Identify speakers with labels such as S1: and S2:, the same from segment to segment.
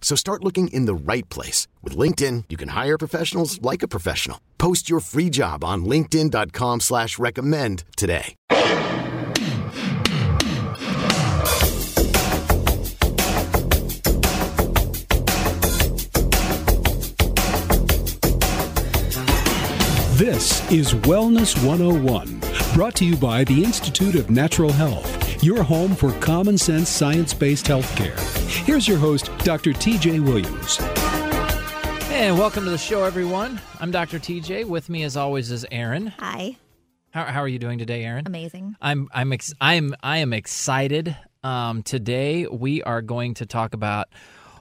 S1: So start looking in the right place. With LinkedIn, you can hire professionals like a professional. Post your free job on linkedin.com slash recommend today.
S2: This is Wellness 101, brought to you by the Institute of Natural Health, your home for common sense science based healthcare. Here's your host, Dr. TJ Williams.
S3: And welcome to the show, everyone. I'm Dr. TJ. With me, as always, is Aaron.
S4: Hi.
S3: How, how are you doing today, Aaron?
S4: Amazing.
S3: I'm I'm ex- I'm I am excited. Um, today we are going to talk about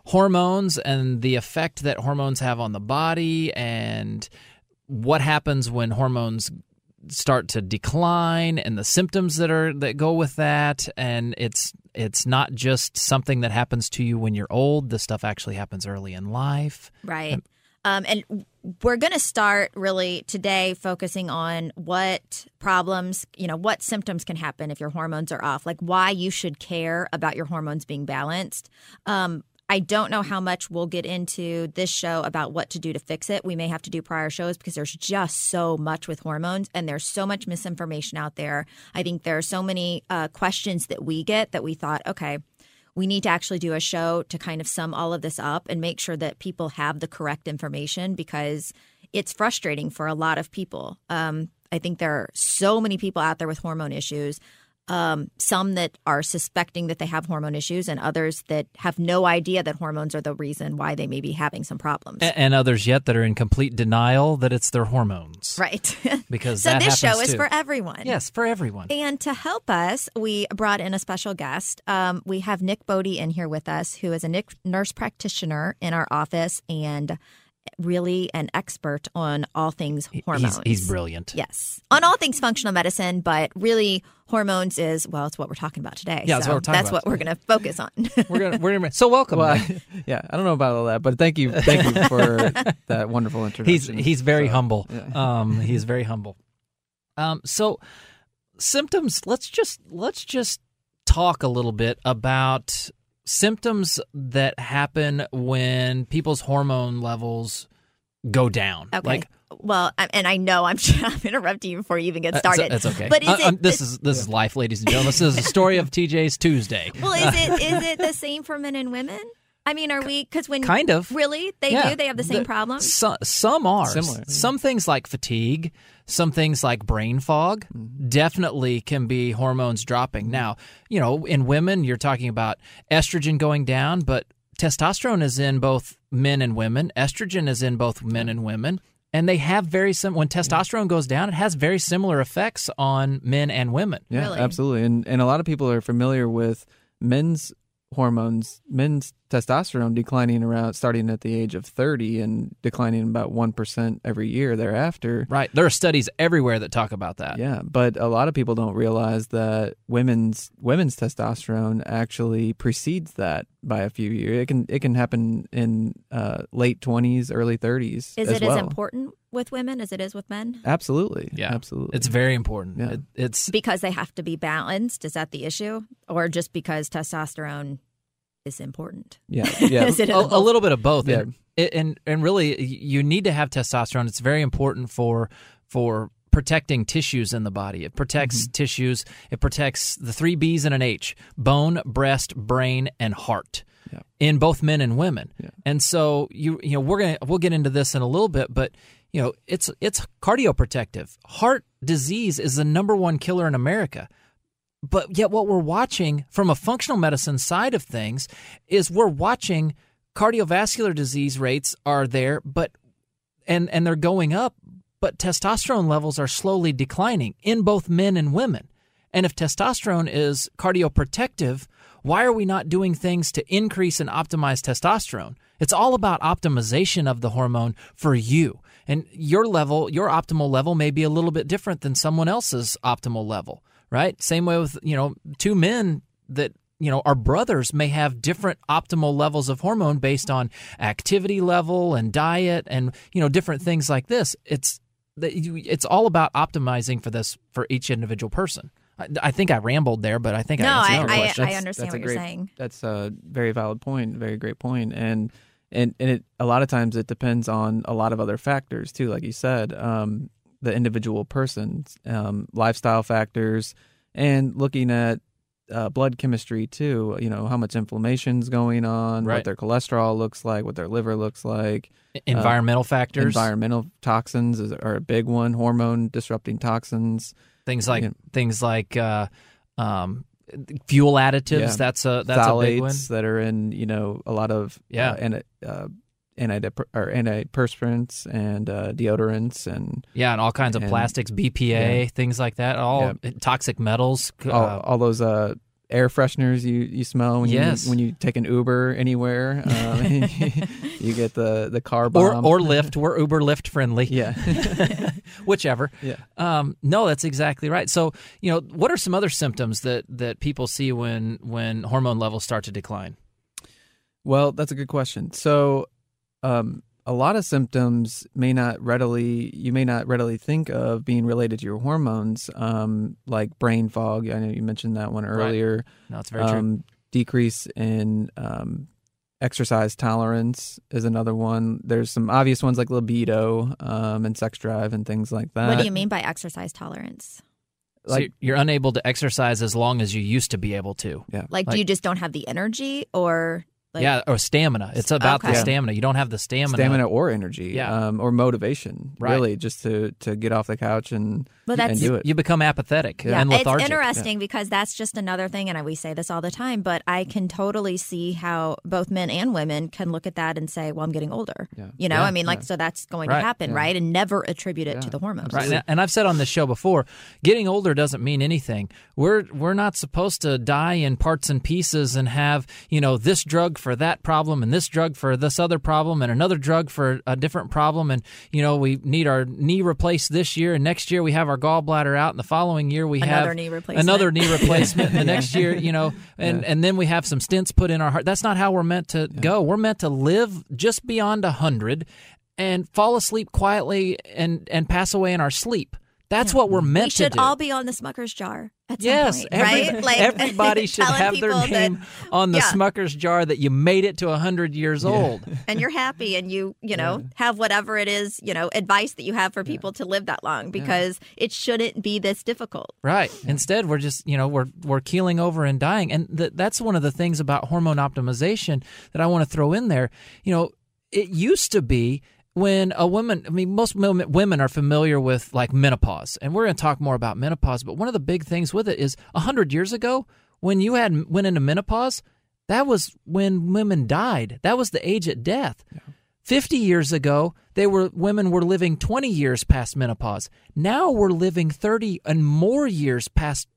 S3: hormones and the effect that hormones have on the body and what happens when hormones start to decline and the symptoms that are that go with that and it's it's not just something that happens to you when you're old this stuff actually happens early in life
S4: Right. Um, and we're going to start really today focusing on what problems, you know, what symptoms can happen if your hormones are off, like why you should care about your hormones being balanced. Um, I don't know how much we'll get into this show about what to do to fix it. We may have to do prior shows because there's just so much with hormones and there's so much misinformation out there. I think there are so many uh, questions that we get that we thought, okay, we need to actually do a show to kind of sum all of this up and make sure that people have the correct information because it's frustrating for a lot of people. Um, I think there are so many people out there with hormone issues. Um, some that are suspecting that they have hormone issues, and others that have no idea that hormones are the reason why they may be having some problems.
S3: A- and others yet that are in complete denial that it's their hormones
S4: right.
S3: because
S4: so this show is
S3: too.
S4: for everyone.
S3: yes for everyone
S4: And to help us, we brought in a special guest. Um, we have Nick Bodie in here with us, who is a Nick nurse practitioner in our office and really an expert on all things hormones.
S3: he's, he's brilliant
S4: Yes, on all things functional medicine, but really hormones is well, it's what we're talking about today.
S3: Yeah, that's what we're talking
S4: That's
S3: about
S4: what we're going to focus on.
S3: we're gonna we're gonna so welcome
S5: Well,
S3: Nick.
S5: yeah, I don't know about all that, but thank you, thank you for that wonderful
S3: he's
S5: introduction.
S3: he's very
S5: So,
S3: humble
S5: yeah.
S3: um he's very humble um so symptoms let's just let's just talk a little bit about symptoms that happen when people's hormone levels go down
S4: okay.
S3: like
S4: well, and I know I'm, I'm interrupting you before you even get
S3: uh,
S4: started.
S3: That's okay
S4: But is
S3: Uh,
S4: it
S3: um, this is this is life ladies and gentlemen this is a story of tj's tuesday
S4: well, is it is it the same for men and women? I mean, are we because when
S3: kind of
S4: really they
S3: Yeah.
S4: do they have the same
S3: The-
S4: problems?
S3: So, some are
S5: Similar.
S3: Some things like fatigue, some things like brain fog, mm-hmm. definitely can be hormones dropping. Mm-hmm. Now, you know, in women, you're talking about estrogen going down, but testosterone is in both men and women. Estrogen is in both men and women. And they have very sim. When testosterone goes down, it has very similar effects on men and women.
S5: Yeah,
S4: Really?
S5: absolutely. And and a lot of people are familiar with men's hormones, men's testosterone declining around starting at the age of 30 and declining about 1% every year thereafter.
S3: Right. There are studies everywhere that talk about that.
S5: Yeah, but a lot of people don't realize that women's women's testosterone actually precedes that by a few years. It can it can happen in uh, late 20s, early 30s.
S4: Is
S5: as
S4: it
S5: well.
S4: as important with women as it is with men?
S5: Absolutely.
S3: Yeah.
S5: Absolutely.
S3: It's very important.
S5: Yeah.
S3: It- it's
S4: Because they have to be balanced. Is that the issue, or just because testosterone is important?
S5: yeah. Yeah.
S4: Is it
S3: a, a little bit of both.
S5: Yeah.
S3: And, and and really, you need to have testosterone. It's very important for for protecting tissues in the body. It protects
S5: Mm-hmm.
S3: tissues. It protects the three B's and an H: bone, breast, brain, and heart.
S5: Yeah.
S3: In both men and women.
S5: Yeah.
S3: And so you you know we're gonna we'll get into this in a little bit, but you know it's it's cardioprotective. Heart disease is the number one killer in America. but yet what we're watching from a functional medicine side of things is we're watching cardiovascular disease rates are there, but and and they're going up, but testosterone levels are slowly declining in both men and women. And if testosterone is cardioprotective, why are we not doing things to increase and optimize testosterone? It's all about optimization of the hormone for you. And your level, your optimal level may be a little bit different than someone else's optimal level, right? Same way with, you know, two men that you know, our brothers may have different optimal levels of hormone based on activity level and diet and, you know, different things like this. It's it's all about optimizing for this for each individual person. I, think I rambled there, but I think
S4: no,
S3: I
S4: answered
S3: I,
S4: I,
S3: question.
S4: I understand what
S5: great,
S4: you're saying.
S5: That's a very valid point, very great point, and and and it a lot of times it depends on a lot of other factors too, like you said, um, the individual person's um, lifestyle factors, and looking at uh, blood chemistry too. You know how much inflammation's going on,
S3: Right.
S5: what their cholesterol looks like, what their liver looks like.
S3: environmental factors,
S5: Environmental toxins is, are a big one. Hormone disrupting toxins.
S3: things like
S5: Yeah.
S3: things like uh, um, fuel additives.
S5: Yeah.
S3: That's a that's a big one.
S5: that are in you know a lot of
S3: Yeah.
S5: uh, anti, uh, antidep- or antiperspirants and uh, deodorants and
S3: Yeah, and all kinds of
S5: And-
S3: plastics, BPA,
S5: yeah.
S3: things like that. All toxic metals. uh,
S5: all, all those uh, air fresheners you, you smell when
S3: Yes.
S5: you when you take an Uber anywhere. Um, you get the the car
S3: or
S5: bomb
S3: or Lyft. We're Uber Lyft friendly.
S5: yeah
S3: whichever.
S5: yeah.
S3: Um, no, that's exactly right. So, you know, what are some other symptoms that that people see when when hormone levels start to decline?
S5: Well, that's a good question. So, um, a lot of symptoms may not readily you may not readily think of being related to your hormones, um, like brain fog. I know you mentioned that one earlier.
S3: No, it's very true.
S5: Um, decrease in um, exercise tolerance is another one. There's some obvious ones like libido um, and sex drive and things like that.
S4: what do you mean by exercise tolerance?
S5: Like,
S3: you're- you're unable to exercise as long as you used to be able to.
S5: yeah.
S4: Like,
S3: Like-
S4: you just don't have the energy, or like,
S3: yeah, or stamina. It's about the stamina. You don't have the stamina.
S5: stamina or energy,
S3: Yeah.
S5: um, or motivation,
S3: Right.
S5: really, just to to get off the couch and
S4: Well, that's-
S5: and do it.
S3: You become apathetic
S4: Yeah,
S3: and
S4: it's
S3: lethargic.
S4: interesting because that's just another thing, and we say this all the time. But I can totally see how both men and women can look at that and say, "Well, I'm getting older."
S5: Yeah.
S4: You know,
S3: Yeah,
S4: I mean, like, so that's going
S3: Right,
S4: to happen,
S5: yeah.
S4: right? And never attribute it to the hormones.
S3: Right, and- and I've said on this show before, getting older doesn't mean anything. We're we're not supposed to die in parts and pieces and have you know this drug for that problem and this drug for this other problem and another drug for a different problem and you know we need our knee replaced this year and next year we have our gallbladder out and the following year we
S4: Another
S3: have
S4: knee
S3: another knee replacement the next year you know and and then we have some stents put in our heart. That's not how we're meant to go. We're meant to live just beyond a hundred and fall asleep quietly and and pass away in our sleep. That's what we're meant
S4: we
S3: to do.
S4: We should all be on the Smucker's jar at
S3: yes,
S4: some point,
S3: every-
S4: right? Like
S3: everybody should have their
S4: people that-
S3: name on the
S4: yeah.
S3: Smucker's jar that you made it to hundred years old.
S4: and you're happy and you you know have whatever it is you know advice that you have for people to live that long because it shouldn't be this difficult
S3: Right. Instead, we're just you know we're we're keeling over and dying, and th- that's one of the things about hormone optimization that I want to throw in there. You know, it used to be when a woman. I mean, most women women are familiar with like menopause, and we're going to talk more about menopause. But one of the big things with it is a hundred years ago when you had went into menopause, that was when women died. That was the age at death. 50 years ago, they were women were living 20 years past menopause. Now we're living 30 and more years past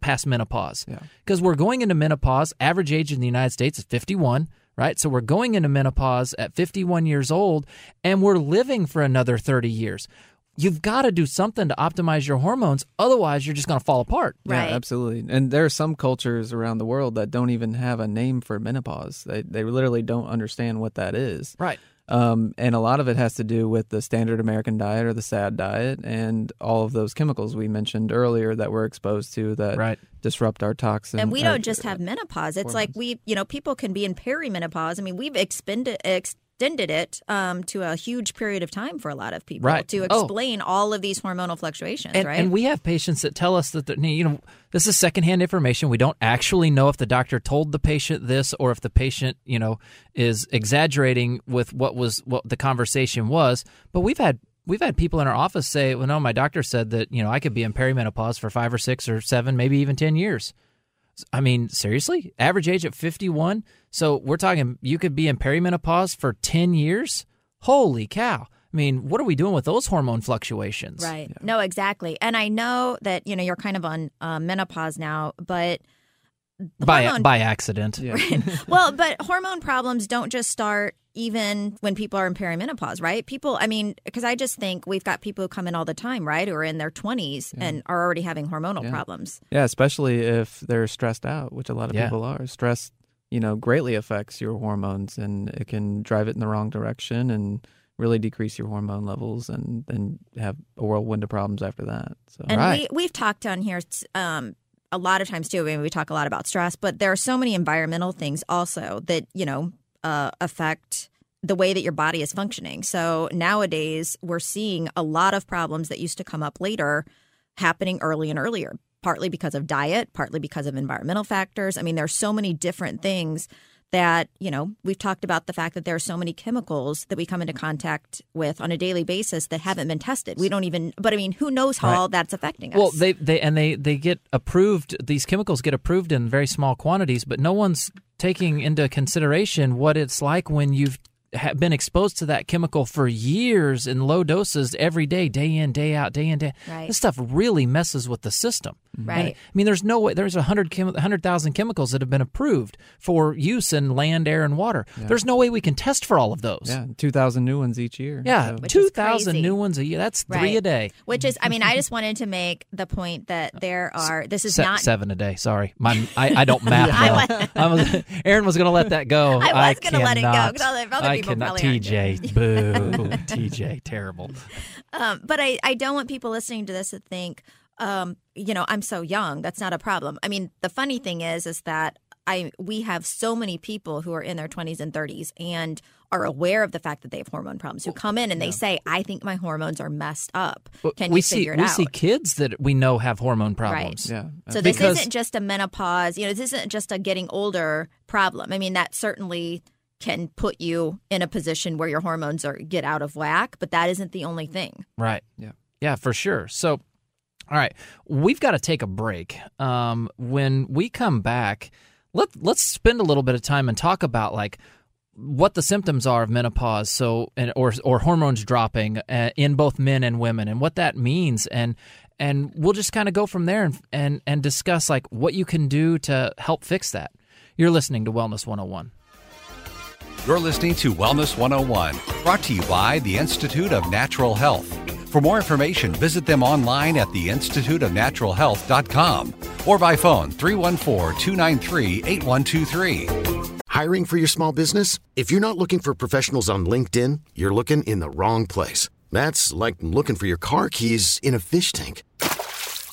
S3: past menopause.
S5: Yeah.
S3: Because we're going into menopause, average age in the United States is 51, right? So we're going into menopause at 51 years old and we're living for another 30 years. You've got to do something to optimize your hormones, otherwise you're just going to fall apart.
S4: Right.
S5: Yeah, absolutely. And there are some cultures around the world that don't even have a name for menopause. They they literally don't understand what that is.
S3: Right.
S5: Um, and a lot of it has to do with the standard American diet or the SAD diet and all of those chemicals we mentioned earlier that we're exposed to that
S3: Right.
S5: disrupt our toxins.
S4: and we don't just have menopause it's like we you know people can be in perimenopause i mean we've expended extended it um, to a huge period of time for a lot of people
S3: Right.
S4: to
S3: Oh.
S4: explain all of these hormonal fluctuations
S3: And,
S4: right
S3: and we have patients that tell us that they're- you know this is secondhand information. We don't actually know if the doctor told the patient this or if the patient you know is exaggerating with what was what the conversation was. But we've had we've had people in our office say, "Well, no, my doctor said that you know I could be in perimenopause for five or six or seven, maybe even ten years." I mean, seriously, average age at fifty-one. So we're talking you could be in perimenopause for ten years. Holy cow! I mean, what are we doing with those hormone fluctuations?
S4: Right. No, exactly. And I know that you know you're kind of on uh, menopause now, but
S3: By
S4: hormone-
S3: by accident.
S5: Yeah.
S4: well, but hormone problems don't just start even when people are in perimenopause, right? People, I mean, because I just think we've got people who come in all the time, right, who are in their 20s and are already having hormonal
S5: Yeah.
S4: problems.
S5: Yeah, especially if they're stressed out, which a lot of
S3: Yeah.
S5: people are. Stress, you know, greatly affects your hormones and it can drive it in the wrong direction and really decrease your hormone levels and then have a whirlwind of problems after that. So
S4: And
S3: Right.
S4: we, we've talked on here um, a lot of times too. I mean, we talk a lot about stress, but there are so many environmental things also that, you know, uh, affect the way that your body is functioning. So nowadays, we're seeing a lot of problems that used to come up later happening early and earlier, partly because of diet, partly because of environmental factors. I mean, there's so many different things that, you know, we've talked about the fact that there are so many chemicals that we come into contact with on a daily basis that haven't been tested. We don't even, but I mean, who knows how
S3: Right.
S4: all that's affecting us?
S3: Well, they they and they they get approved. These chemicals get approved in very small quantities, but no one's taking into consideration what it's like when you've been exposed to that chemical for years in low doses every day, day in, day out, day in, day.
S4: Right.
S3: This stuff really messes with the system.
S4: Right.
S3: And, I mean, there's no way. There's a hundred chem- hundred thousand chemicals that have been approved for use in land, air, and water. There's no way we can test for all of those.
S5: yeah, 2,000 new ones each year.
S3: Yeah,
S5: So-
S3: two thousand new ones a year. That's three
S4: Right.
S3: a day.
S4: Which is, I mean, I just wanted to make the point that there are. This is
S3: Se-
S4: not.
S3: seven a day. Sorry, my I, I don't math
S4: I
S3: well. I was, Aaron was going to let that go.
S4: I was gonna let it go,
S3: cannot.
S4: 'cause other- other
S3: I
S4: people
S3: cannot.
S4: probably aren't
S3: TJ, boo, TJ, terrible.
S4: Um, but I, I don't want people listening to this to think, um, you know, I'm so young. That's not a problem. I mean, the funny thing is, is that I we have so many people who are in their 20s and 30s and are aware of the fact that they have hormone problems who come in and they say, I think my hormones are messed up. Can you
S3: we
S4: figure
S3: see
S4: it
S3: we
S4: out?
S3: see kids that we know have hormone problems.
S5: Yeah.
S4: So this
S3: Because-
S4: isn't just a menopause, you know, this isn't just a getting older problem. I mean, that certainly can put you in a position where your hormones are get out of whack, but that isn't the only thing.
S3: Right.
S5: Yeah.
S3: Yeah, for sure. So, all right, we've got to take a break. Um, when we come back, let let's spend a little bit of time and talk about like what the symptoms are of menopause. So, and, or or hormones dropping uh, in both men and women, and what that means, and and we'll just kind of go from there and and and discuss like what you can do to help fix that. You're listening to Wellness 101.
S6: You're listening to Wellness 101, brought to you by the Institute of Natural Health. For more information, visit them online at theinstituteofnaturalhealth.com or by phone 314 293 8123.
S1: Hiring for your small business? If you're not looking for professionals on LinkedIn, you're looking in the wrong place. That's like looking for your car keys in a fish tank.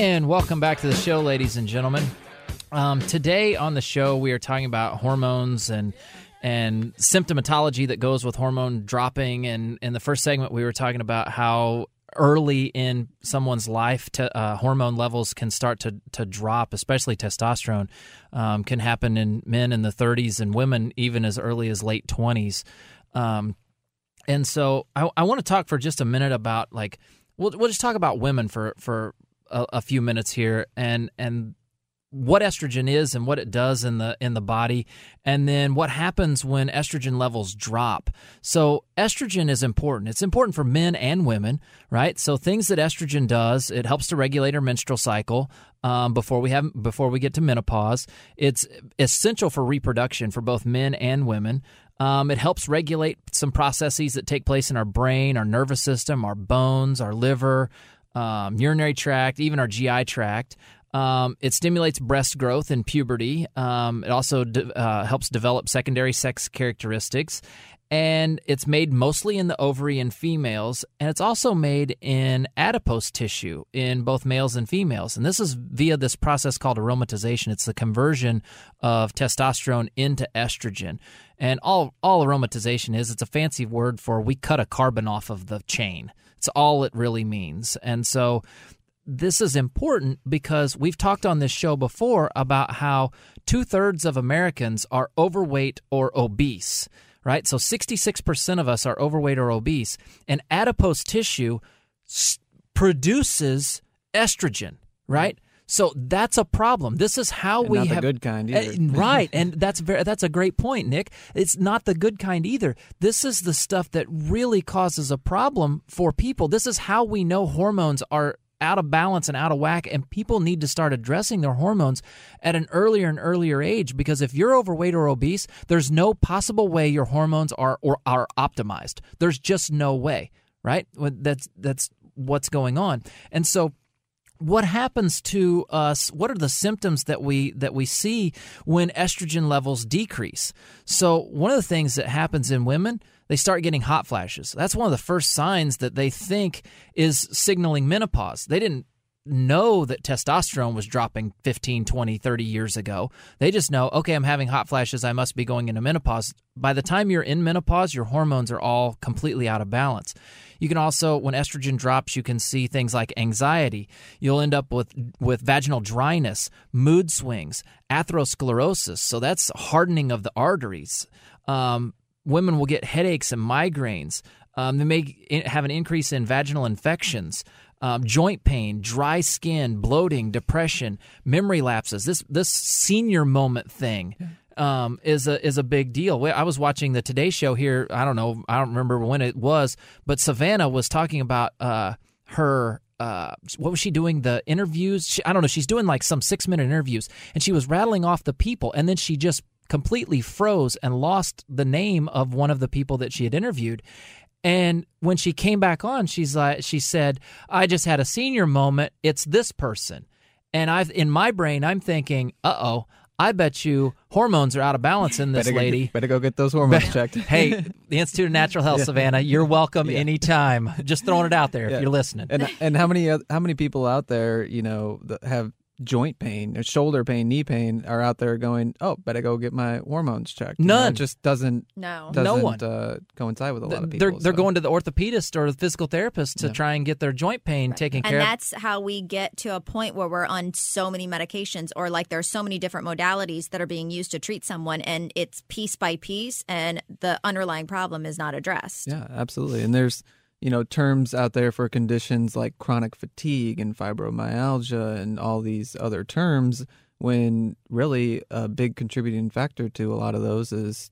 S3: And welcome back to the show, ladies and gentlemen. Um, today on the show, we are talking about hormones and and symptomatology that goes with hormone dropping. And in the first segment, we were talking about how early in someone's life, to, uh, hormone levels can start to, to drop, especially testosterone, um, can happen in men in the 30s and women even as early as late 20s. Um, and so I, I want to talk for just a minute about like we'll we'll just talk about women for for a, a few minutes here and and what estrogen is and what it does in the in the body and then what happens when estrogen levels drop. So estrogen is important. It's important for men and women right? So things that estrogen does it helps to regulate our menstrual cycle um, before we have before we get to menopause. It's essential for reproduction for both men and women. Um, it helps regulate some processes that take place in our brain our nervous system our bones our liver um, urinary tract even our gi tract um, it stimulates breast growth in puberty. Um, it also de- uh, helps develop secondary sex characteristics. And it's made mostly in the ovary in females. And it's also made in adipose tissue in both males and females. And this is via this process called aromatization. It's the conversion of testosterone into estrogen. And all, all aromatization is, it's a fancy word for we cut a carbon off of the chain. It's all it really means. And so this is important because we've talked on this show before about how two thirds of Americans are overweight or obese, right? So 66% of us are overweight or obese, and adipose tissue produces estrogen, right? So that's a problem. This is how
S5: And
S3: we
S5: not the
S3: have
S5: good kind
S3: Uh,
S5: either.
S3: right, and that's very that's a great point, Nick. It's not the good kind either. This is the stuff that really causes a problem for people. This is how we know hormones are out of balance and out of whack and people need to start addressing their hormones at an earlier and earlier age because if you're overweight or obese there's no possible way your hormones are or are optimized there's just no way right that's that's what's going on and so what happens to us what are the symptoms that we that we see when estrogen levels decrease? So one of the things that happens in women they start getting hot flashes. That's one of the first signs that they think is signaling menopause. They didn't know that testosterone was dropping 15 20 30 years ago they just know okay i'm having hot flashes i must be going into menopause by the time you're in menopause your hormones are all completely out of balance you can also, when estrogen drops, you can see things like anxiety. You'll end up with with vaginal dryness, mood swings, atherosclerosis. So that's hardening of the arteries. Um, women will get headaches and migraines. Um, they may have an increase in vaginal infections. Um, joint pain, dry skin, bloating, depression, memory lapses. This this senior moment thing um, is a is a big deal. I was watching the Today Show here. I don't know. I don't remember when it was, but Savannah was talking about uh, her. Uh, what was she doing? The interviews. She, I don't know. She's doing like some six minute interviews, and she was rattling off the people, and then she just completely froze and lost the name of one of the people that she had interviewed. And when she came back on, she's like, she said, "I just had a senior moment. It's this person." And I've in my brain, I'm thinking, "Uh oh." I bet you hormones are out of balance in this
S5: better
S3: lady.
S5: Go, better go get those hormones checked.
S3: hey, the Institute of Natural Health,
S5: Yeah.
S3: Savannah, you're welcome
S5: Yeah.
S3: anytime. Just throwing it out there
S5: Yeah.
S3: if you're listening.
S5: And and how many how many people out there, you know, that have joint pain, or shoulder pain, knee pain, are out there going, "Oh, better go get my hormones checked." You know,
S3: None.
S5: it just doesn't
S4: No.
S5: doesn't
S3: No one.
S5: Uh, coincide with a lot of people.
S3: they're they're
S5: so.
S3: going to the orthopedist or the physical therapist to
S5: Yeah.
S3: try and get their joint pain taken
S4: And
S3: care of.
S4: And that's how we get to a point where we're on so many medications or like there's so many different modalities that are being used to treat someone and it's piece by piece and the underlying problem is not addressed.
S5: Yeah, absolutely. And there's you know terms out there for conditions like chronic fatigue and fibromyalgia and all these other terms. When really a big contributing factor to a lot of those is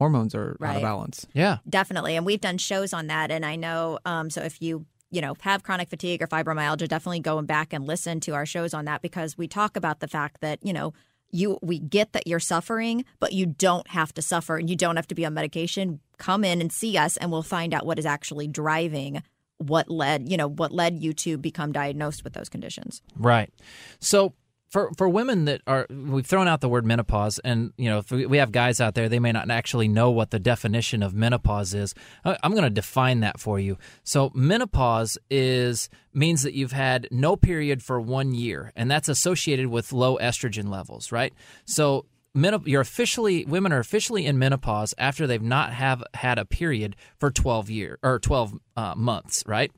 S5: hormones are out of balance.
S3: yeah.
S4: Definitely. And we've done shows on that. And I know, um, so if you, you know, have chronic fatigue or fibromyalgia, definitely go and back and listen to our shows on that because we talk about the fact that, you know, you we get that you're suffering, but you don't have to suffer and you don't have to be on medication. Come in and see us and we'll find out what is actually driving what led, you know, what led you to become diagnosed with those conditions.
S3: Right. So for for women that are we've thrown out the word menopause and you know we have guys out there they may not actually know what the definition of menopause is. I'm going to define that for you. So menopause is means that you've had no period for one year and that's associated with low estrogen levels right? So you're officially women are officially in menopause after they've not have had a period for 12 year or 12 uh, months right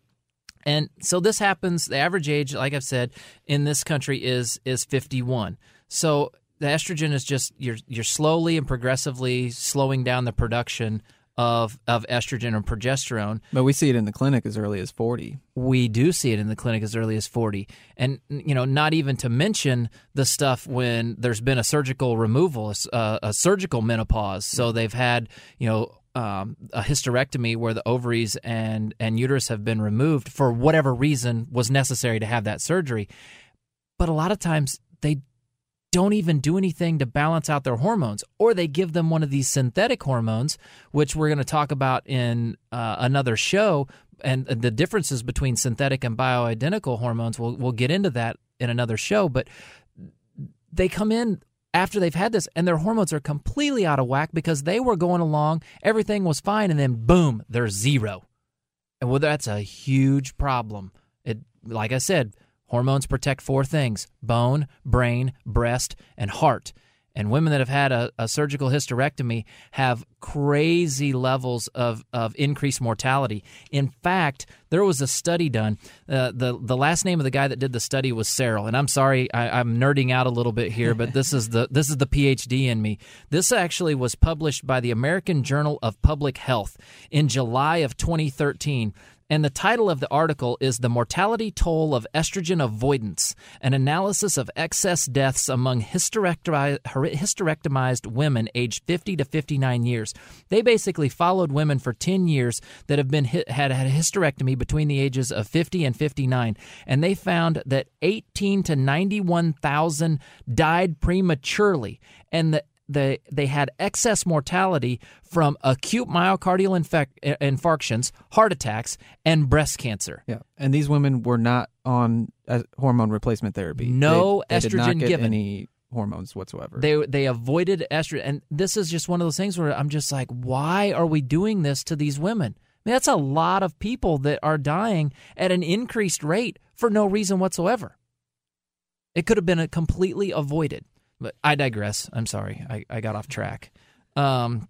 S3: And so this happens. The average age, like I've said, in this country is is 51. So the estrogen is just you're you're slowly and progressively slowing down the production of of estrogen and progesterone.
S5: But we see it in the clinic as early as 40.
S3: We do see it in the clinic as early as 40. And you know, not even to mention the stuff when there's been a surgical removal, a, a surgical menopause. So they've had, you know, um, a hysterectomy where the ovaries and and uterus have been removed for whatever reason was necessary to have that surgery. But a lot of times they don't even do anything to balance out their hormones, or they give them one of these synthetic hormones, which we're going to talk about in uh, another show, and the differences between synthetic and bioidentical hormones. We'll we'll get into that in another show, but they come in after they've had this and their hormones are completely out of whack because they were going along, everything was fine, and then boom, they're zero. And well, that's a huge problem. It, like I said, hormones protect four things bone, brain, breast, and heart. And women that have had a, a, surgical hysterectomy have crazy levels of, of increased mortality. In fact, there was a study done. Uh, the the last name of the guy that did the study was Sarrel, and I'm sorry, I, I'm nerding out a little bit here, but this is the this is the PhD in me. This actually was published by the American Journal of Public Health in July of 2013. And the title of the article is The Mortality Toll of Estrogen Avoidance An Analysis of Excess Deaths Among Hysterectomized Women Aged 50 to 59 Years. They basically followed women for 10 years that have been had had a hysterectomy between the ages of 50 and 59. And they found that 18 to 91,000 died prematurely. And the they they had excess mortality from acute myocardial infect, infarctions, heart attacks, and breast cancer.
S5: Yeah, and these women were not on uh, hormone replacement therapy.
S3: No
S5: they, they
S3: estrogen
S5: did not get
S3: given.
S5: Any hormones whatsoever.
S3: They they avoided estrogen, and this is just one of those things where I'm just like, why are we doing this to these women? I mean, that's a lot of people that are dying at an increased rate for no reason whatsoever. It could have been completely avoided. But I digress. I'm sorry. I, I got off track. Um,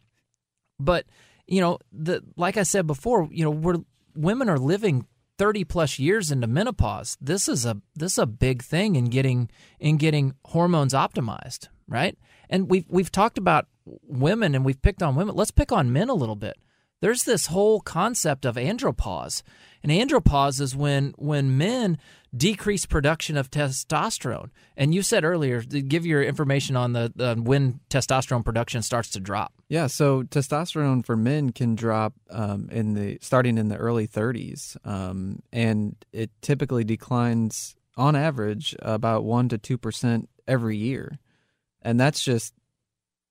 S3: but you know, the like I said before, you know, we're women are living 30 plus years into menopause. This is a this is a big thing in getting in getting hormones optimized, right? And we've we've talked about women and we've picked on women. Let's pick on men a little bit. There's this whole concept of andropause. And andropause is when when men decrease production of testosterone. And you said earlier, give your information on the, the when testosterone production starts to drop.
S5: Yeah, so testosterone for men can drop um, in the starting in the early 30s, um, and it typically declines on average about one to two percent every year, and that's just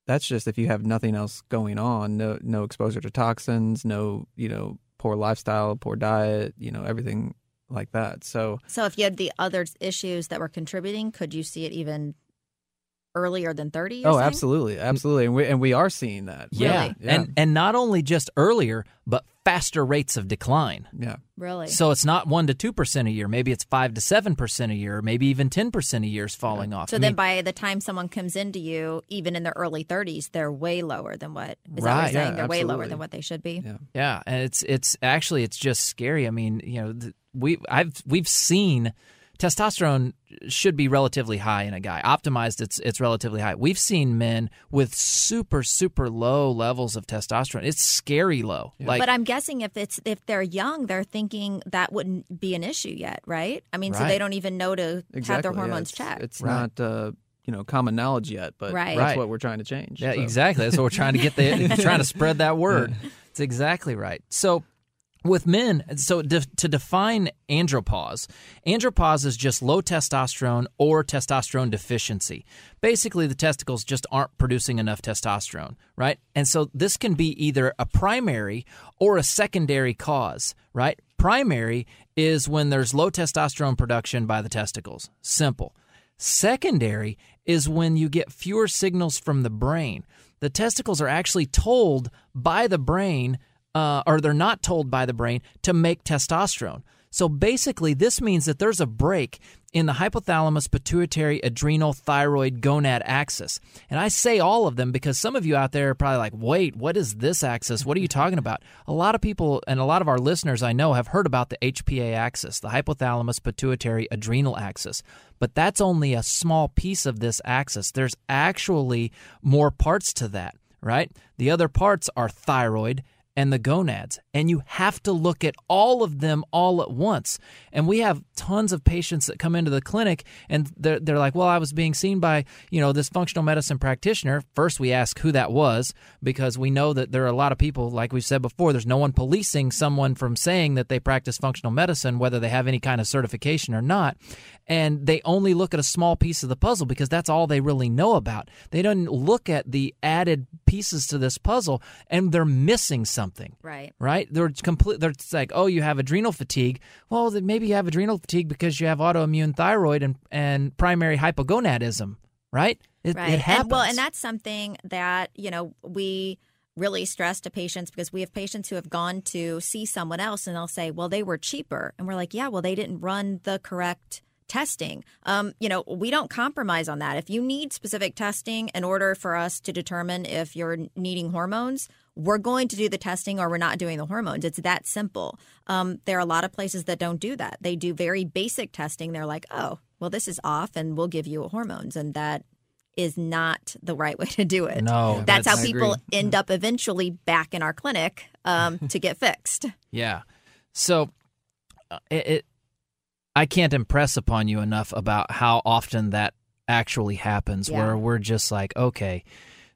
S5: that's just if you have nothing else going on, no no exposure to toxins, no you know poor lifestyle, poor diet, you know everything like that. So
S4: So if you had the other issues that were contributing, could you see it even earlier than 30?
S5: Oh,
S4: saying?
S5: absolutely. Absolutely. And we and we are seeing that.
S3: Yeah.
S4: Really?
S5: Yeah.
S3: And and not only just earlier, but faster rates of decline.
S5: Yeah.
S4: Really?
S3: So it's not 1 to 2% a year, maybe it's 5 to 7% a year, maybe even 10% a year is falling off.
S4: so
S3: I
S4: then
S3: mean,
S4: by the time someone comes into you, even in their early 30s, they're way lower than what is that what you're saying?
S5: Yeah,
S4: they're way lower than what they should be.
S5: Yeah.
S3: Yeah, and it's it's actually it's just scary. I mean, you know, th- we I've we've seen testosterone should be relatively high in a guy. Optimized, it's it's relatively high. We've seen men with super super low levels of testosterone. It's scary low. Like
S4: but I'm guessing if it's if they're young, they're thinking that wouldn't be an issue yet, right? I mean, so they don't even know to
S5: Exactly.
S4: have their
S5: yeah.
S4: hormones
S5: It's,
S4: checked.
S5: It's
S3: Right.
S5: not uh, you know common knowledge yet, but
S4: Right.
S5: that's what we're trying to change.
S3: Yeah,
S5: so.
S3: exactly. That's what we're trying to get the trying to spread that word. It's exactly right. So with men, so de- to define andropause, andropause is just low testosterone or testosterone deficiency. Basically, the testicles just aren't producing enough testosterone, right? And so this can be either a primary or a secondary cause, right? Primary is when there's low testosterone production by the testicles. Simple. Secondary is when you get fewer signals from the brain. The testicles are actually told by the brain, uh, or they're not told by the brain, to make testosterone. So basically, this means that there's a break in the hypothalamus pituitary adrenal thyroid gonad axis. And I say all of them because some of you out there are probably like, wait, what is this axis? What are you talking about? A lot of people and a lot of our listeners I know have heard about the HPA axis, the hypothalamus pituitary adrenal axis. But that's only a small piece of this axis. There's actually more parts to that, right? The other parts are thyroid and the gonads. And you have to look at all of them all at once. And we have tons of patients that come into the clinic and they're, they're like, well, I was being seen by, you know, this functional medicine practitioner. First, we ask who that was because we know that there are a lot of people, like we've said before, there's no one policing someone from saying that they practice functional medicine, whether they have any kind of certification or not. And they only look at a small piece of the puzzle because that's all they really know about. They don't look at the added pieces to this puzzle and they're missing something.
S4: Right.
S3: Right? They're complete they're like, "Oh, you have adrenal fatigue." Well, then maybe you have adrenal fatigue because you have autoimmune thyroid and and primary hypogonadism, right? It,
S4: right.
S3: it happens.
S4: And, well, and that's something that, you know, we really stress to patients because we have patients who have gone to see someone else and they'll say, well, they were cheaper. And we're like, yeah, well, they didn't run the correct testing. Um, you know, we don't compromise on that. If you need specific testing in order for us to determine if you're needing hormones, we're going to do the testing or we're not doing the hormones. It's that simple. Um, there are a lot of places that don't do that. They do very basic testing. They're like, oh, well, this is off and we'll give you hormones. And that is not the right way to do it.
S3: No,
S4: that's,
S3: that's-
S4: how people end up eventually back in our clinic um, to get fixed.
S3: Yeah. So uh, it, it I can't impress upon you enough about how often that actually happens
S4: Yeah.
S3: where we're just like, okay,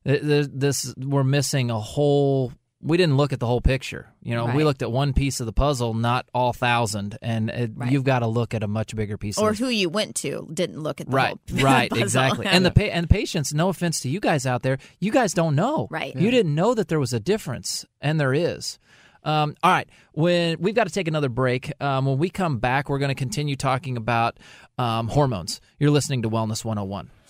S3: this we're missing a whole we didn't look at the whole picture. You know, we looked at one piece of the puzzle, not all thousand, and it,
S4: Right.
S3: you've got to look at a much bigger piece
S4: Or
S3: of
S4: who you went to didn't look at the
S3: right
S4: whole
S3: right
S4: puzzle.
S3: exactly and the pa- and patients no offense to you guys out there you guys don't know
S4: Right.
S3: you didn't know that there was a difference and there is um, all right when we've got to take another break um, when we come back we're going to continue talking about um, hormones you're listening to wellness 101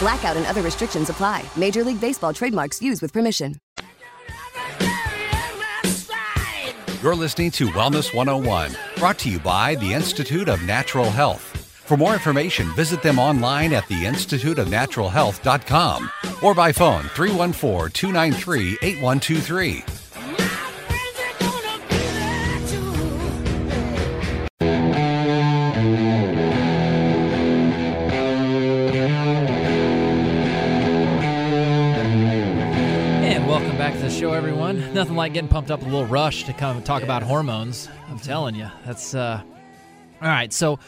S7: Blackout and other restrictions apply. Major League Baseball trademarks used with permission.
S6: You're listening to Wellness 101, brought to you by the Institute of Natural Health. For more information, visit them online at theinstituteofnaturalhealth.com or by phone 314 293 8123.
S3: Welcome back to the show everyone. Nothing like getting pumped up a little rush to come talk about hormones. I'm telling you that's uh all right. So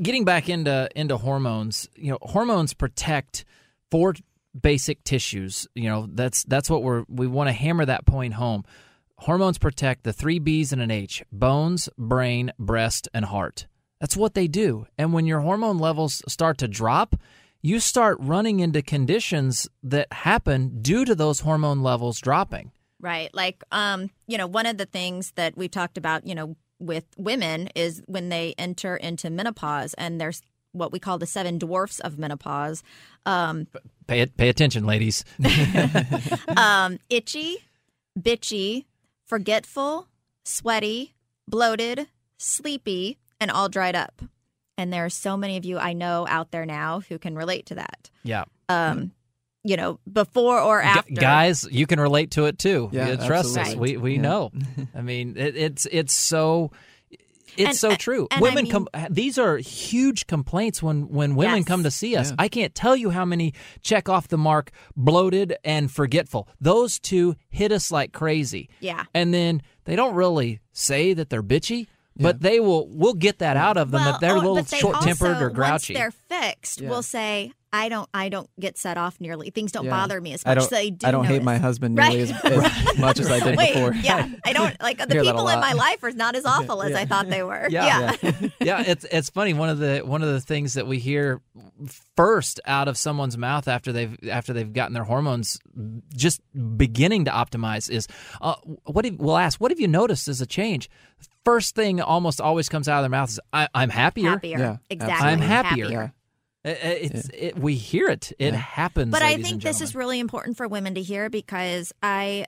S3: getting back into into hormones you know hormones protect four basic tissues. You know that's that's what we're we want to hammer that point home. Hormones protect the three b's and an h bones brain breast and heart. That's what they do. And when your hormone levels start to drop you start running into conditions that happen due to those hormone levels dropping
S4: Right. Like, um, you know, one of the things that we've talked about, you know, with women is when they enter into menopause and there's what we call the seven dwarfs of menopause. Um,
S3: pay pay attention ladies
S4: um, itchy, bitchy, forgetful, sweaty, bloated, sleepy, and all dried up. And there are so many of you I know out there now who can relate to that.
S3: yeah
S4: Um, you know, before or
S3: Gu-
S4: after.
S3: guys you can relate to it too
S5: Yeah,
S3: trust us we, we
S5: Yeah.
S3: know i mean it, it's it's so it's
S4: And-
S3: so true
S4: and I
S3: women
S4: mean-
S3: come these are huge complaints when when women
S4: Yes.
S3: come to see us
S5: Yeah.
S3: i can't tell you how many check off the mark bloated and forgetful those two hit us like crazy
S4: Yeah.
S3: and then they don't really say that they're bitchy but they will we'll get that out of them
S4: Well,
S3: that they're a
S4: oh,
S3: little short tempered or grouchy
S4: Once they're fixed,
S5: Yeah.
S4: will say, I don't I don't get set off nearly. Things don't
S5: Yeah.
S4: bother me as much
S5: I
S4: much.
S5: don't.
S4: so I do
S5: I don't hate my husband
S4: Right.
S5: nearly as, as much as I did
S4: Wait,
S5: before.
S4: yeah, I don't like the
S5: hear that a
S4: people in my life are not as awful as I thought they were.
S3: Yeah.
S4: yeah.
S3: yeah, it's it's funny. One of the one of the things that we hear first out of someone's mouth after they've after they've gotten their hormones just beginning to optimize is, uh, what have, we'll ask, what have you noticed as a change? First thing almost always comes out of their mouth is, I, "I'm happier.
S4: Happier.
S5: Yeah,
S4: exactly.
S3: I'm happier."
S4: happier.
S3: Uh, uh, It's it, we hear it. It happens.
S4: But I think
S3: and
S4: this is really important for women to hear because I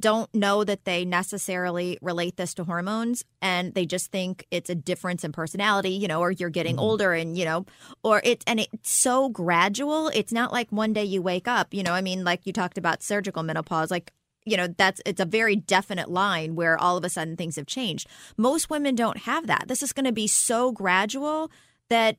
S4: don't know that they necessarily relate this to hormones and they just think it's a difference in personality, you know, or you're getting
S3: Mm-hmm.
S4: older and, you know, or it and it's so gradual. It's not like one day you wake up, you know, I mean, like you talked about surgical menopause, like you know that's it's a very definite line where all of a sudden things have changed most women don't have that this is going to be so gradual that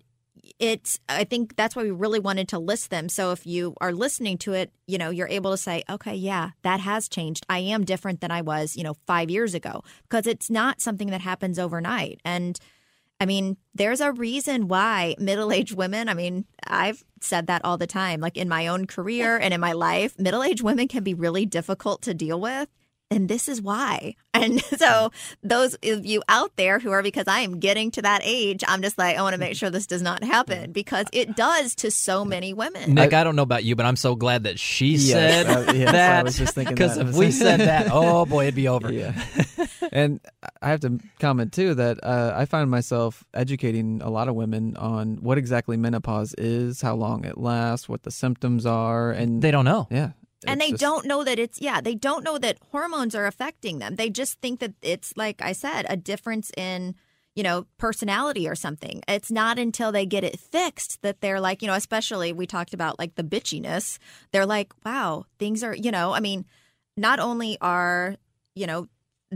S4: it's i think that's why we really wanted to list them. So if you are listening to it you know you're able to say okay yeah that has changed. I am different than i was you know 5 years ago. Because it's not something that happens overnight. And i mean there's a reason why middle-aged women i mean i've said that all the time like in my own career and in my life middle-aged women can be really difficult to deal with and this is why. And so, those of you out there who are, because I am getting to that age, I'm just like, I want to make sure this does not happen because it does to so many women.
S3: Nick, I, don't know about you, but I'm so glad that she
S5: Yes,
S3: said
S5: uh, yes, I
S3: that.
S5: was just thinking
S3: because if we said that, oh boy, it'd be over.
S5: Yeah. and I have to comment too that uh, I find myself educating a lot of women on what exactly menopause is, how long it lasts, what the symptoms are, and
S3: They don't know.
S5: yeah.
S4: And
S5: it's
S4: they
S5: just-
S4: don't know that it's, yeah, they don't know that hormones are affecting them. They just think that it's, like I said, a difference in, you know, personality or something. It's not until they get it fixed that they're like, you know, especially we talked about like the bitchiness. They're like, wow, things are, you know, I mean, not only are, you know,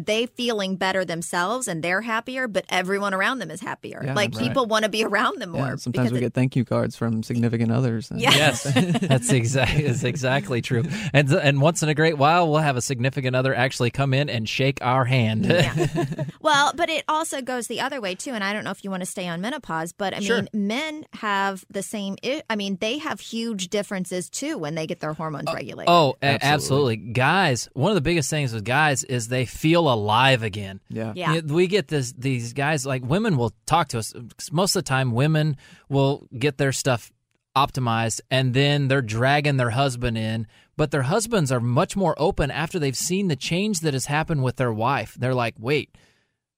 S4: they feeling better themselves and they're happier, but everyone around them is happier.
S5: Yeah,
S4: like
S5: right.
S4: people want to be around them more.
S5: Yeah, sometimes we
S4: it-
S5: get thank you cards from significant others. and-
S4: Yeah.
S3: Yes, that's exactly that's exactly true. And and once in a great while, we'll have a significant other actually come in and shake our hand.
S4: Well, but it also goes the other way too. And I don't know if you want to stay on menopause, but I
S3: Sure.
S4: mean, men have the same. I- I mean, they have huge differences too when they get their hormones oh, regulated.
S3: oh, absolutely.
S5: Absolutely.
S3: Guys, one of the biggest things with guys is they feel alive again.
S5: Yeah.
S4: Yeah.
S3: You know, We get this these guys like women will talk to us. Most of the time women will get their stuff optimized and then they're dragging their husband in, but their husbands are much more open after they've seen the change that has happened with their wife. They're like, "Wait,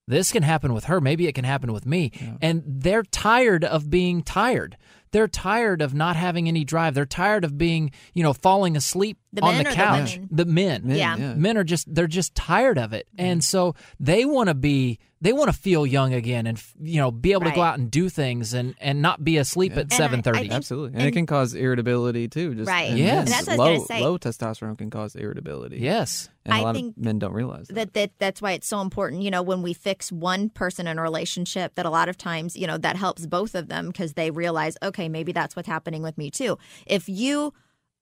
S3: this can happen with her. Maybe it can happen with me. And they're tired of being tired. They're tired of not having any drive. They're tired of being, you know, falling asleep
S4: The
S3: on the
S4: or the
S3: couch. The men.
S5: Men,
S4: Yeah.
S5: yeah.
S3: Men are just they're just tired of it. Mm-hmm. And so they want to be they want to feel young again and you know be able to go out and do things and and not be asleep at
S4: I- I
S3: 7:30.
S5: Absolutely, and,
S4: And-
S5: it can cause irritability too. Just
S4: Right.
S3: Yes.
S4: And that's what I was
S5: low
S4: say.
S5: low testosterone can cause irritability.
S3: yes.
S5: and a
S4: I
S5: lot
S4: think
S5: of men don't realize that.
S4: that, that that's why it's so important you know when we fix one person in a relationship that a lot of times you know that helps both of them because they realize okay maybe that's what's happening with me too if you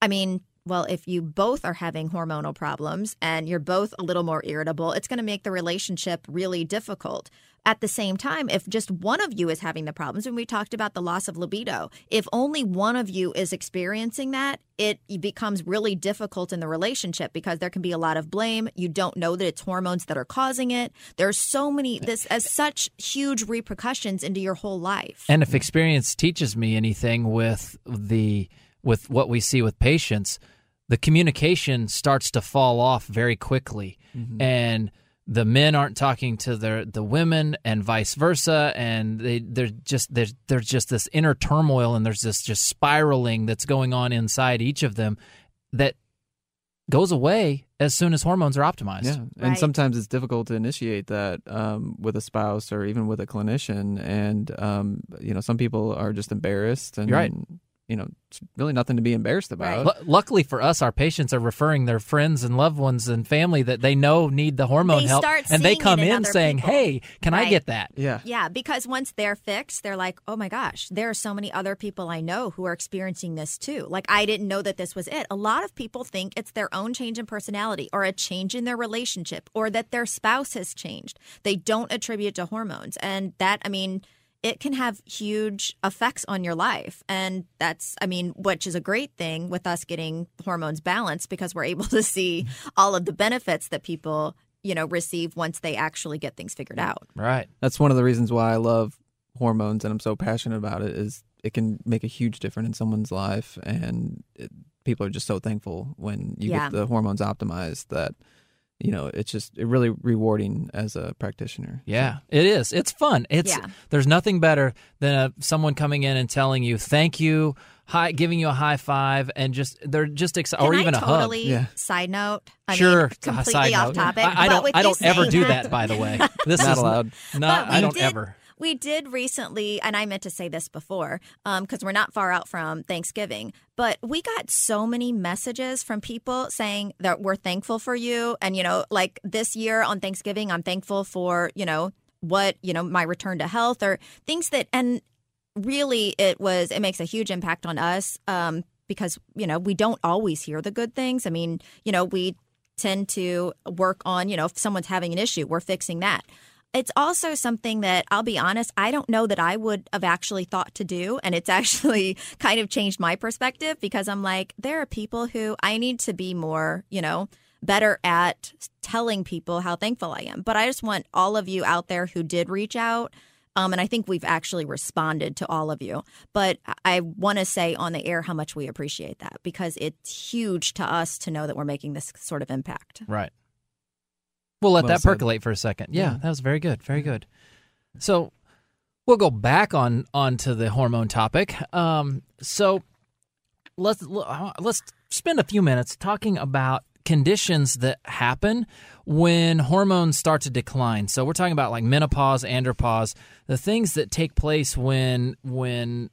S4: i mean well if you both are having hormonal problems and you're both a little more irritable it's going to make the relationship really difficult. At the same time if just one of you is having the problems and we talked about the loss of libido if only one of you is experiencing that it becomes really difficult in the relationship because there can be a lot of blame. You don't know that it's hormones that are causing it. There's so many this has such huge repercussions into your whole life.
S3: And if experience teaches me anything with the with what we see with patients, the communication starts to fall off very quickly. And the men aren't talking to the the women and vice versa and they they're just there's there's just this inner turmoil and there's this just spiraling that's going on inside each of them that goes away as soon as hormones are optimized.
S5: Yeah, and
S4: Right.
S5: sometimes it's difficult to initiate that um, with a spouse or even with a clinician, and um, you know some people are just embarrassed, and
S3: You're right.
S5: You know it's really nothing to be embarrassed about.
S3: Lu- Luckily for us, our patients are referring their friends and loved ones and family that they know need the hormone
S4: They
S3: help,
S4: start
S3: and they come
S4: in
S3: in saying,
S4: people.
S3: "Hey, can I get that?"
S5: Yeah,
S4: Yeah, because once they're fixed, they're like, oh my gosh, there are so many other people I know who are experiencing this too. Like, I didn't know that this was it. A lot of people think it's their own change in personality or a change in their relationship or that their spouse has changed. They don't attribute to hormones. And that, I mean, it can have huge effects on your life. And that's, I mean, which is a great thing with us getting hormones balanced because we're able to see all of the benefits that people, you know, receive once they actually get things figured out.
S3: Right.
S5: That's one of the reasons why I love hormones and I'm so passionate about it is it can make a huge difference in someone's life and it, people are just so thankful when you
S4: Yeah.
S5: get the hormones optimized that you know it's just it really rewarding as a practitioner.
S3: Yeah, it is. It's fun. It's
S4: Yeah.
S3: there's nothing better than uh someone coming in and telling you thank you, high, giving you a high five, and just they're just excited, or
S4: Can
S3: even
S4: I
S3: a hug.
S4: totally
S5: Yeah.
S4: side note? I
S3: sure,
S4: mean, completely
S3: side
S4: off
S3: note.
S4: topic.
S3: I, I
S4: but
S3: don't.
S4: with
S3: I don't ever
S4: saying
S3: do that. By the way, this
S5: Not
S3: is
S5: allowed.
S3: Not.
S4: But we
S3: I don't
S4: did-
S3: ever.
S4: We did recently, and I meant to say this before, because we're not far out from Thanksgiving, but we got so many messages from people saying that we're thankful for you. And, you know, like this year on Thanksgiving, I'm thankful for, you know, what, you know, my return to health or things that, and really it was, it makes a huge impact on us um, because, you know, we don't always hear the good things. I mean, you know, we tend to work on, you know, if someone's having an issue, we're fixing that. It's also something that I'll be honest, I don't know that I would have actually thought to do. And it's actually kind of changed my perspective because I'm like, there are people who I need to be more, you know, better at telling people how thankful I am. But I just want all of you out there who did reach out. Um, and I think we've actually responded to all of you. But I want to say on the air how much we appreciate that because it's huge to us to know that we're making this sort of impact.
S3: Right. We'll let
S5: Well
S3: that
S5: said.
S3: percolate for a second. Yeah,
S5: Yeah.
S3: that was very good. Very good. So we'll go back on onto the hormone topic. Um, so let's let's spend a few minutes talking about conditions that happen when hormones start to decline. So we're talking about like menopause, andropause, the things that take place when when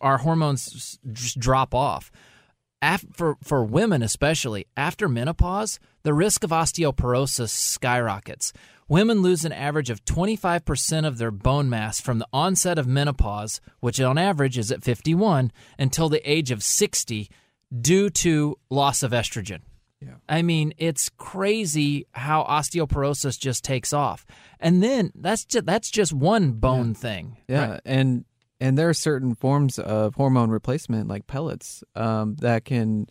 S3: our hormones just drop off. Af- for for women especially after menopause the risk of osteoporosis skyrockets women lose an average of 25% of their bone mass from the onset of menopause which on average is at 51 until the age of 60 due to loss of estrogen Yeah. I mean, it's crazy how osteoporosis just takes off, and then that's just that's just one bone thing.
S5: Yeah,
S3: right?
S5: and and there are certain forms of hormone replacement, like pellets, um, that can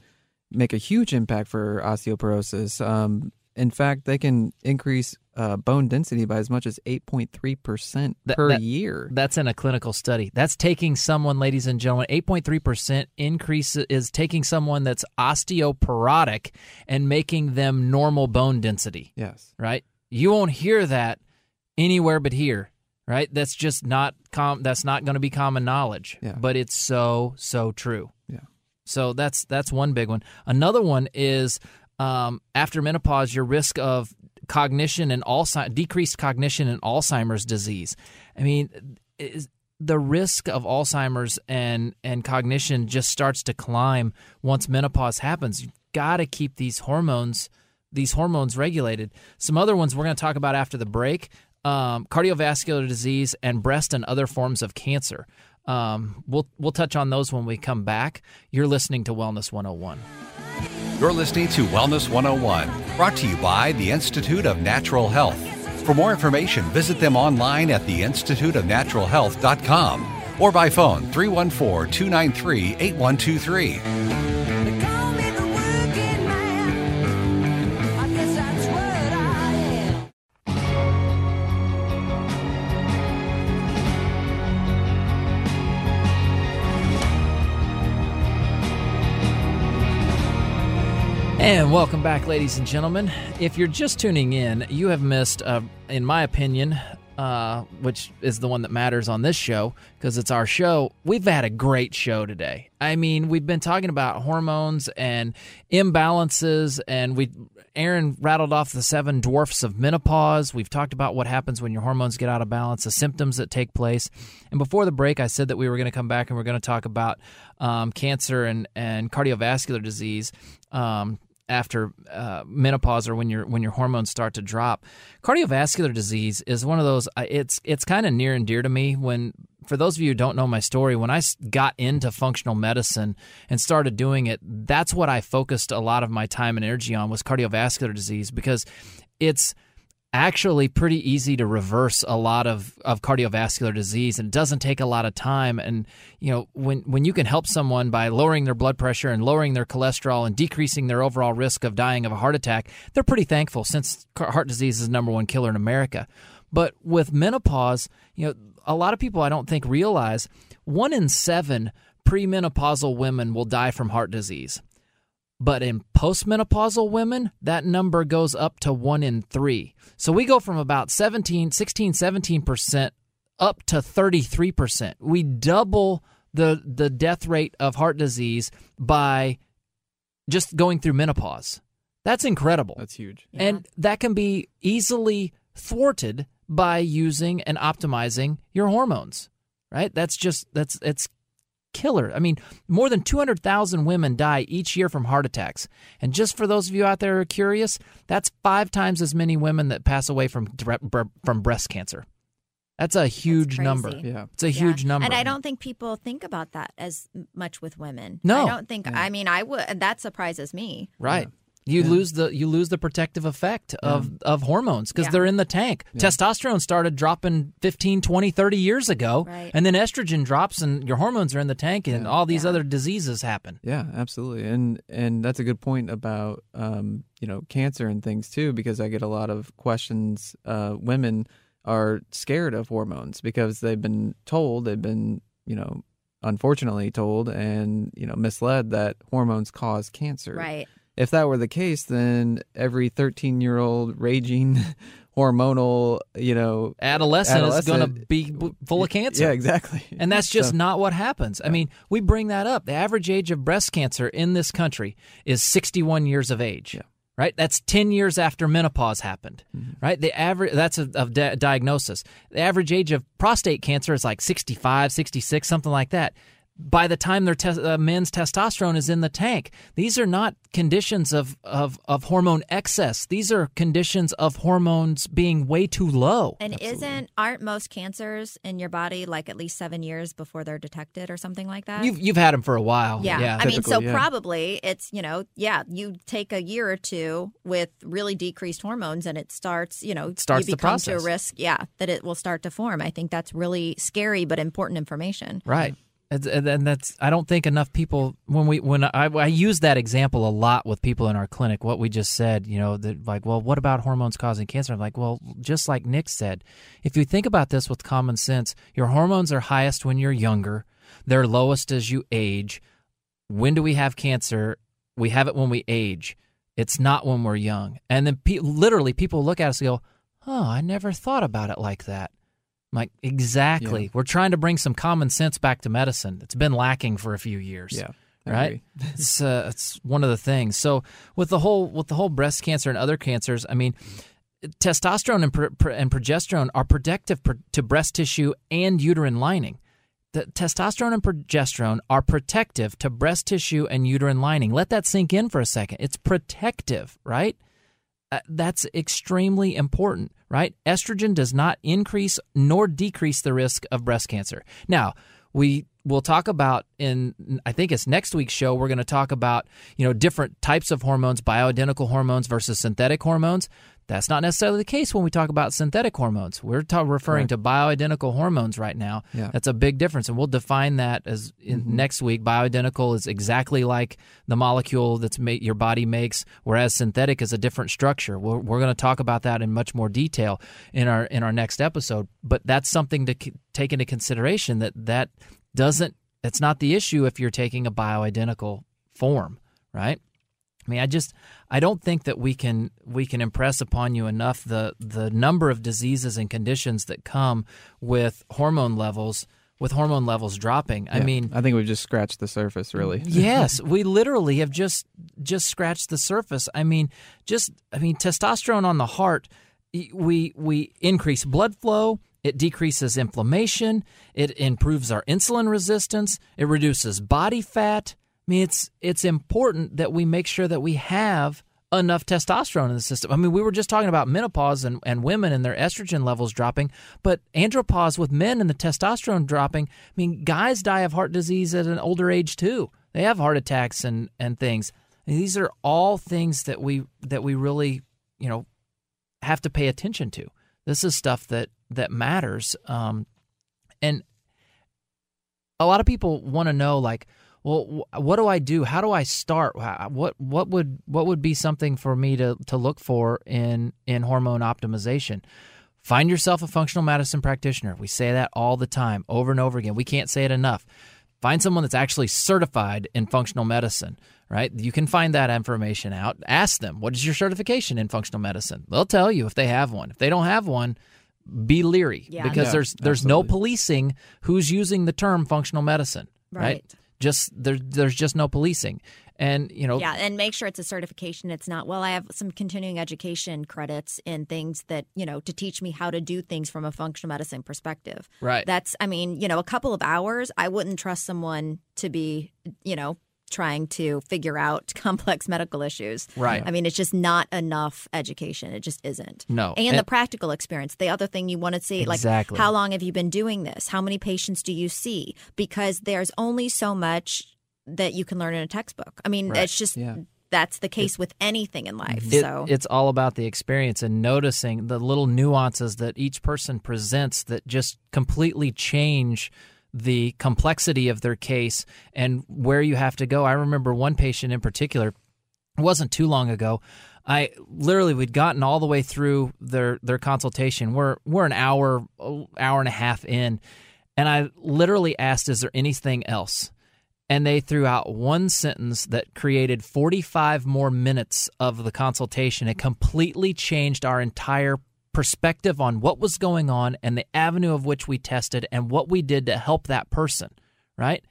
S5: make a huge impact for osteoporosis. Um, in fact, they can increase uh, bone density by as much as eight point three percent
S3: That-
S5: per
S3: that-
S5: year.
S3: That's in a clinical study. That's taking someone, ladies and gentlemen, 8.3% increase is taking someone that's osteoporotic and making them normal bone density,
S5: yes.
S3: right? You won't hear that anywhere but here, right? That's just not com- that's not going to be common knowledge,
S5: Yeah.
S3: but it's so so true.
S5: Yeah.
S3: So that's that's one big one. Another one is um, after menopause, your risk of cognition and Alzheimer's, decreased cognition and Alzheimer's disease. I mean, is, the risk of Alzheimer's and and cognition just starts to climb once menopause happens. You've got to keep these hormones these hormones regulated. Some other ones we're going to talk about after the break: um, cardiovascular disease and breast and other forms of cancer. Um, we'll we'll touch on those when we come back. You're listening to Wellness 101.
S6: You're listening to Wellness 101, brought to you by the Institute of Natural Health. For more information, visit them online at theinstituteofnaturalhealth.com or by phone 314 293 8123.
S3: And welcome back, ladies and gentlemen. If you're just tuning in, you have missed, uh, in my opinion, uh, which is the one that matters on this show because it's our show. We've had a great show today. I mean, we've been talking about hormones and imbalances, and we Aaron rattled off the seven dwarfs of menopause. We've talked about what happens when your hormones get out of balance, the symptoms that take place. And before the break, I said that we were going to come back and we're going to talk about um, cancer and, and cardiovascular disease. Um, after uh, menopause or when your when your hormones start to drop. Cardiovascular disease is one of those. It's it's kind of near and dear to me. When for those of you who don't know my story, when I got into functional medicine and started doing it, that's what I focused a lot of my time and energy on was cardiovascular disease because it's actually pretty easy to reverse a lot of, of cardiovascular disease and doesn't take a lot of time. And you know when when you can help someone by lowering their blood pressure and lowering their cholesterol and decreasing their overall risk of dying of a heart attack they're pretty thankful since heart disease is the number one killer in America. But with menopause you know a lot of people I don't think realize one in 7 premenopausal women will die from heart disease but in postmenopausal women, that number goes up to 1 in 3. So we go from about 17, 16, 17% up to 33%. We double the the death rate of heart disease by just going through menopause. That's incredible.
S5: That's huge.
S3: Yeah. And that can be easily thwarted by using and optimizing your hormones. Right? That's just that's it's killer. I mean, more than 200,000 women die each year from heart attacks. And just for those of you out there who are curious, that's five times as many women that pass away from from breast cancer. That's a huge
S4: That's
S3: number.
S5: Yeah.
S3: It's a huge number.
S4: And I don't think people think about that as much with women.
S3: No.
S4: I don't think. I mean, I would. That surprises me.
S3: Right. You lose the you lose the protective effect of, of hormones because
S4: Yeah.
S3: they're in the tank. Testosterone started dropping 15, 20, 30 years ago.
S4: Right.
S3: And then estrogen drops and your hormones are in the tank and all these other diseases happen.
S5: Yeah, absolutely, and and that's a good point about um, you know cancer and things too, because I get a lot of questions. Uh, women are scared of hormones because they've been told, they've been you know unfortunately told and you know misled that hormones cause cancer.
S4: Right.
S5: If that were the case, then every 13 year old raging hormonal, you know,
S3: Adolescent, is going to be full of cancer.
S5: Yeah, exactly.
S3: And that's just
S5: So-
S3: not what happens. I mean, we bring that up. The average age of breast cancer in this country is 61 years of age. Yeah. Right? That's 10 years after menopause happened.
S5: Mm-hmm.
S3: Right? The average that's a, of di- diagnosis. The average age of prostate cancer is like 65, 66, something like that. By the time their tes- uh, men's testosterone is in the tank, these are not conditions of, of, of hormone excess. These are conditions of hormones being way too low.
S4: And isn't aren't most cancers in your body like at least seven years before they're detected or something like that?
S3: You've, you've had them for a while.
S4: yeah.
S3: yeah.
S4: I mean, so
S5: yeah.
S4: probably it's you know, yeah, you take a year or two with really decreased hormones, and it starts, you know, it
S3: starts the
S4: you become to a risk, yeah, that it will start to form. I think that's really scary but important information.
S3: Right. And that's I don't think enough people when we when I, I use that example a lot with people in our clinic. What we just said, you know, that like, well, what about hormones causing cancer? I'm like, well, just like Nick said, if you think about this with common sense, your hormones are highest when you're younger. They're lowest as you age. When do we have cancer? We have it when we age. It's not when we're young. And then pe- literally, people look at us and go, "Oh, I never thought about it like that." Like, exactly.
S5: Yeah.
S3: We're trying to bring some common sense back to medicine. It's been lacking for a few years.
S5: Yeah, I
S3: right. it's uh, it's one of the things. So with the whole with the whole breast cancer and other cancers, I mean, testosterone and, pro- pro- and progesterone are protective pr- to breast tissue and uterine lining. The testosterone and progesterone are protective to breast tissue and uterine lining. Let that sink in for a second. It's protective, right? Uh, that's extremely important, right? Estrogen does not increase nor decrease the risk of breast cancer. Now, we will talk about in I think it's next week's show we're going to talk about, you know, different types of hormones, bioidentical hormones versus synthetic hormones. That's not necessarily the case when we talk about synthetic hormones. We're ta- referring to bioidentical hormones right now.
S5: Yeah.
S3: That's a big difference, and we'll define that as in mm-hmm. next week. Bioidentical is exactly like the molecule that's ma- your body makes, whereas synthetic is a different structure. We're, we're going to talk about that in much more detail in our in our next episode. But that's something to c- take into consideration that that doesn't. That's not the issue if you're taking a bioidentical form, right? I mean, I just I don't think that we can we can impress upon you enough the the number of diseases and conditions that come with hormone levels with hormone levels dropping. I mean,
S5: I think we've just scratched the surface, really.
S3: yes, we literally have just just scratched the surface. I mean, just I mean, testosterone on the heart, we we increase blood flow. It decreases inflammation. It improves our insulin resistance. It reduces body fat. I mean, it's it's important that we make sure that we have enough testosterone in the system. I mean, we were just talking about menopause and, and women and their estrogen levels dropping, but andropause with men and the testosterone dropping. I mean, guys die of heart disease at an older age too. They have heart attacks and and things. These are all things that we that we really, you know, have to pay attention to. This is stuff that that matters. Um, and a lot of people want to know, like, well, what do I do? How do I start? What what would what would be something for me to to look for in in hormone optimization? Find yourself a functional medicine practitioner. We say that all the time, over and over again. We can't say it enough. Find someone that's actually certified in functional medicine, right? You can find that information out. Ask them, what is your certification in functional medicine? They'll tell you if they have one. If they don't have one, be leery
S4: Yeah.
S3: because
S5: Yeah,
S3: there's there's no policing who's using the term functional medicine, right?
S4: Right.
S3: Just there there's just no policing. And you know,
S4: Yeah, and make sure it's a certification. It's not, well, I have some continuing education credits in things that, you know, to teach me how to do things from a functional medicine perspective.
S3: Right.
S4: That's, I mean, you know, a couple of hours, I wouldn't trust someone to be, you know, trying to figure out complex medical issues.
S3: Right.
S4: I mean, it's just not enough education. It just isn't.
S3: No.
S4: And,
S3: And-
S4: the practical experience. The other thing you want to see, like,
S3: Exactly.
S4: how long have you been doing this? How many patients do you see? Because there's only so much that you can learn in a textbook. I mean,
S3: Right.
S4: it's just
S5: Yeah.
S4: that's the case with anything in life.
S3: It-
S4: so
S3: it's all about the experience and noticing the little nuances that each person presents that just completely change the complexity of their case and where you have to go. I remember one patient in particular, it wasn't too long ago. I literally we'd gotten all the way through their their consultation. We're we're an hour hour and a half in, and I literally asked, "Is there anything else?" and they threw out one sentence that created 45 more minutes of the consultation. It completely changed our entire perspective on what was going on and the avenue of which we tested and what we did to help that person, right?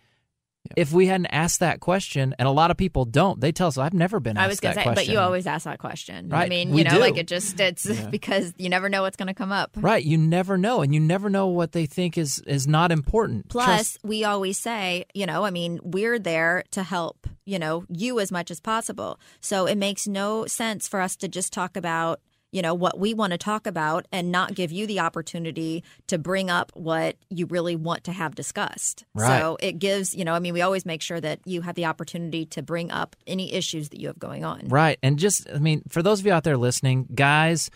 S3: If we hadn't asked that question, and a lot of people don't, they tell us, "I've never been asked
S4: I was going
S3: that
S4: to say,
S3: question."
S4: but you always ask that question.
S3: Right?
S4: I mean,
S3: we
S4: you know,
S3: do.
S4: like it just it's because you never know what's going to come up.
S3: right? You never know, and you never know what they think is is not important.
S4: Plus,
S3: Trust-
S4: we always say, you know, I mean, we're there to help, you know, you as much as possible. So it makes no sense for us to just talk about, you know, what we want to talk about and not give you the opportunity to bring up what you really want to have discussed.
S3: Right.
S4: So it gives, you know, I mean, we always make sure that you have the opportunity to bring up any issues that you have going on.
S3: Right. And just, I mean, for those of you out there listening, guys,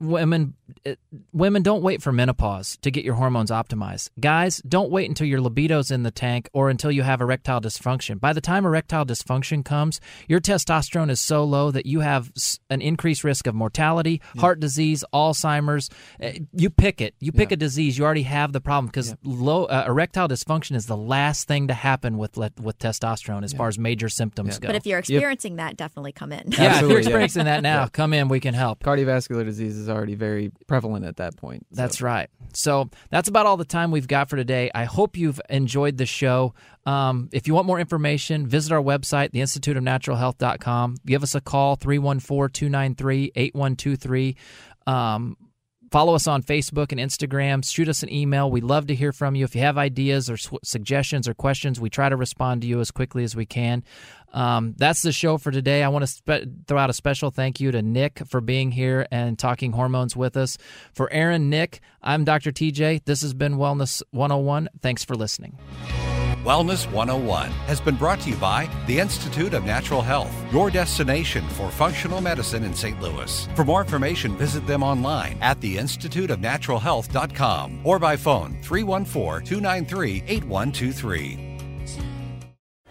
S3: women, uh, women don't wait for menopause to get your hormones optimized. Guys, don't wait until your libido's in the tank or until you have erectile dysfunction. By the time erectile dysfunction comes, your testosterone is so low that you have an increased risk of mortality, heart disease, Alzheimer's. Uh, You pick it. You pick
S5: Yeah.
S3: a disease, you already have the problem because low uh, erectile dysfunction is the last thing to happen with with testosterone as far as major symptoms go.
S4: But if you're experiencing that, definitely come in.
S3: yeah, if you're
S5: Absolutely, yeah.
S3: experiencing that now, come in. We can help.
S5: Cardiovascular disease is already very prevalent at that point. so.
S3: That's right. So that's about all the time we've got for today. I hope you've enjoyed the show. Um, if you want more information, visit our website, theinstituteofnaturalhealth.com. Give us a call, 314 293 8123. Um, Follow us on Facebook and Instagram. Shoot us an email. We love to hear from you. If you have ideas or suggestions or questions, we try to respond to you as quickly as we can. Um, that's the show for today. I want to spe- throw out a special thank you to Nick for being here and talking hormones with us. For Aaron, Nick, I'm Dr. TJ. This has been Wellness 101. Thanks for listening.
S6: Wellness 101 has been brought to you by the Institute of Natural Health, your destination for functional medicine in St. Louis. For more information, visit them online at theinstituteofnaturalhealth.com or by phone 314 293 8123.